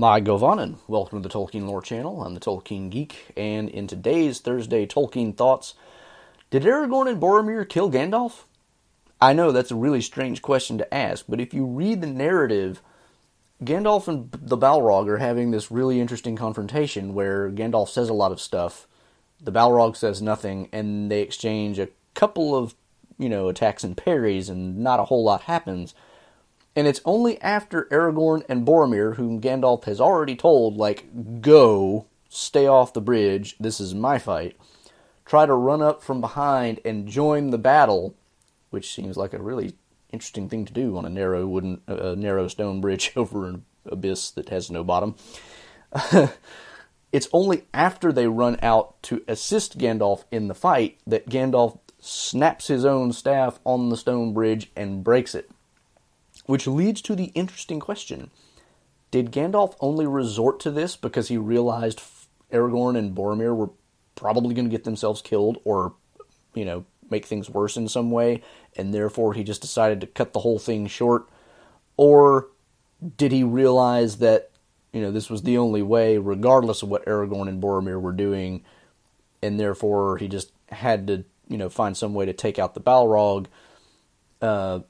Mae govannen, welcome to the Tolkien Lore Channel. I'm the Tolkien Geek, and in today's Thursday Tolkien Thoughts, did Aragorn and Boromir kill Gandalf? I know that's a really strange question to ask, but if you read the narrative, Gandalf and the Balrog are having this really interesting confrontation where Gandalf says a lot of stuff, the Balrog says nothing, and they exchange a couple of, you know, attacks and parries, and not a whole lot happens and it's only after Aragorn and Boromir, whom Gandalf has already told, like, go, stay off the bridge, this is my fight, try to run up from behind and join the battle, which seems like a really interesting thing to do on a narrow wooden, uh, narrow stone bridge over an abyss that has no bottom. it's only after they run out to assist Gandalf in the fight that Gandalf snaps his own staff on the stone bridge and breaks it. Which leads to the interesting question Did Gandalf only resort to this because he realized Aragorn and Boromir were probably going to get themselves killed or, you know, make things worse in some way, and therefore he just decided to cut the whole thing short? Or did he realize that, you know, this was the only way, regardless of what Aragorn and Boromir were doing, and therefore he just had to, you know, find some way to take out the Balrog? Uh,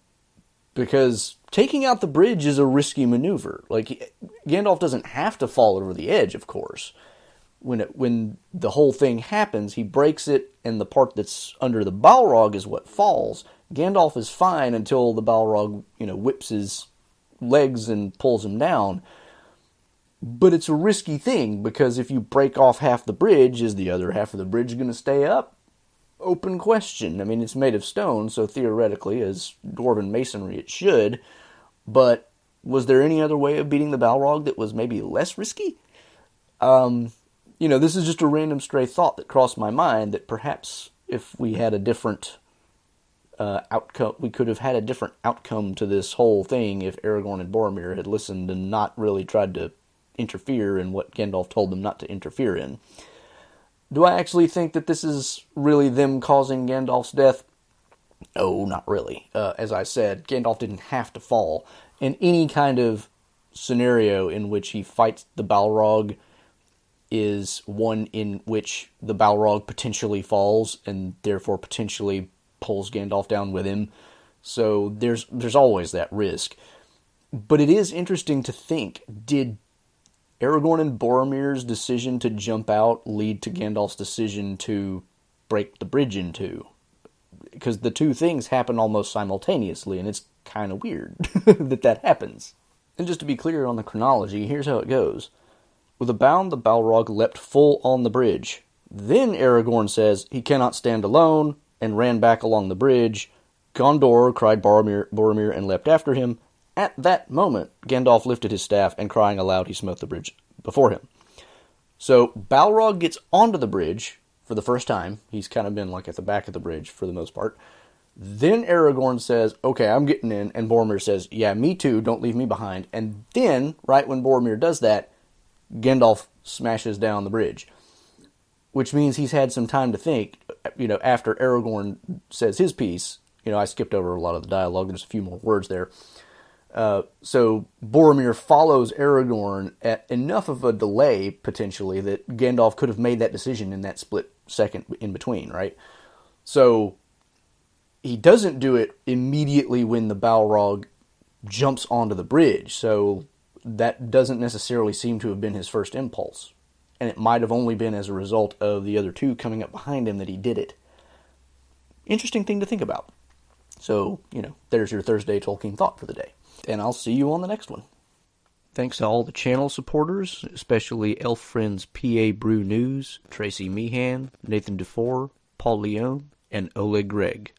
because taking out the bridge is a risky maneuver. Like Gandalf doesn't have to fall over the edge, of course. When it, when the whole thing happens, he breaks it, and the part that's under the Balrog is what falls. Gandalf is fine until the Balrog, you know, whips his legs and pulls him down. But it's a risky thing because if you break off half the bridge, is the other half of the bridge going to stay up? Open question. I mean, it's made of stone, so theoretically, as dwarven masonry, it should but was there any other way of beating the Balrog that was maybe less risky? Um, you know, this is just a random stray thought that crossed my mind that perhaps if we had a different uh, outcome, we could have had a different outcome to this whole thing if Aragorn and Boromir had listened and not really tried to interfere in what Gandalf told them not to interfere in. Do I actually think that this is really them causing Gandalf's death? No, not really. Uh, as I said, Gandalf didn't have to fall. In any kind of scenario in which he fights the Balrog is one in which the Balrog potentially falls and therefore potentially pulls Gandalf down with him. So there's there's always that risk. But it is interesting to think did Aragorn and Boromir's decision to jump out lead to Gandalf's decision to break the bridge in two? because the two things happen almost simultaneously, and it's kind of weird that that happens. And just to be clear on the chronology, here's how it goes. With a bound, the Balrog leapt full on the bridge. Then Aragorn says he cannot stand alone, and ran back along the bridge. Gondor cried Boromir, Boromir and leapt after him. At that moment, Gandalf lifted his staff, and crying aloud, he smote the bridge before him. So Balrog gets onto the bridge, for the first time. He's kind of been like at the back of the bridge for the most part. Then Aragorn says, Okay, I'm getting in. And Boromir says, Yeah, me too. Don't leave me behind. And then, right when Boromir does that, Gandalf smashes down the bridge. Which means he's had some time to think, you know, after Aragorn says his piece. You know, I skipped over a lot of the dialogue. There's a few more words there. Uh, so Boromir follows Aragorn at enough of a delay, potentially, that Gandalf could have made that decision in that split second in between, right? So he doesn't do it immediately when the Balrog jumps onto the bridge. So that doesn't necessarily seem to have been his first impulse. And it might have only been as a result of the other two coming up behind him that he did it. Interesting thing to think about. So, you know, there's your Thursday Tolkien thought for the day and I'll see you on the next one. Thanks to all the channel supporters, especially Elf Friends PA Brew News, Tracy Meehan, Nathan DeFore, Paul Leone, and Oleg Gregg.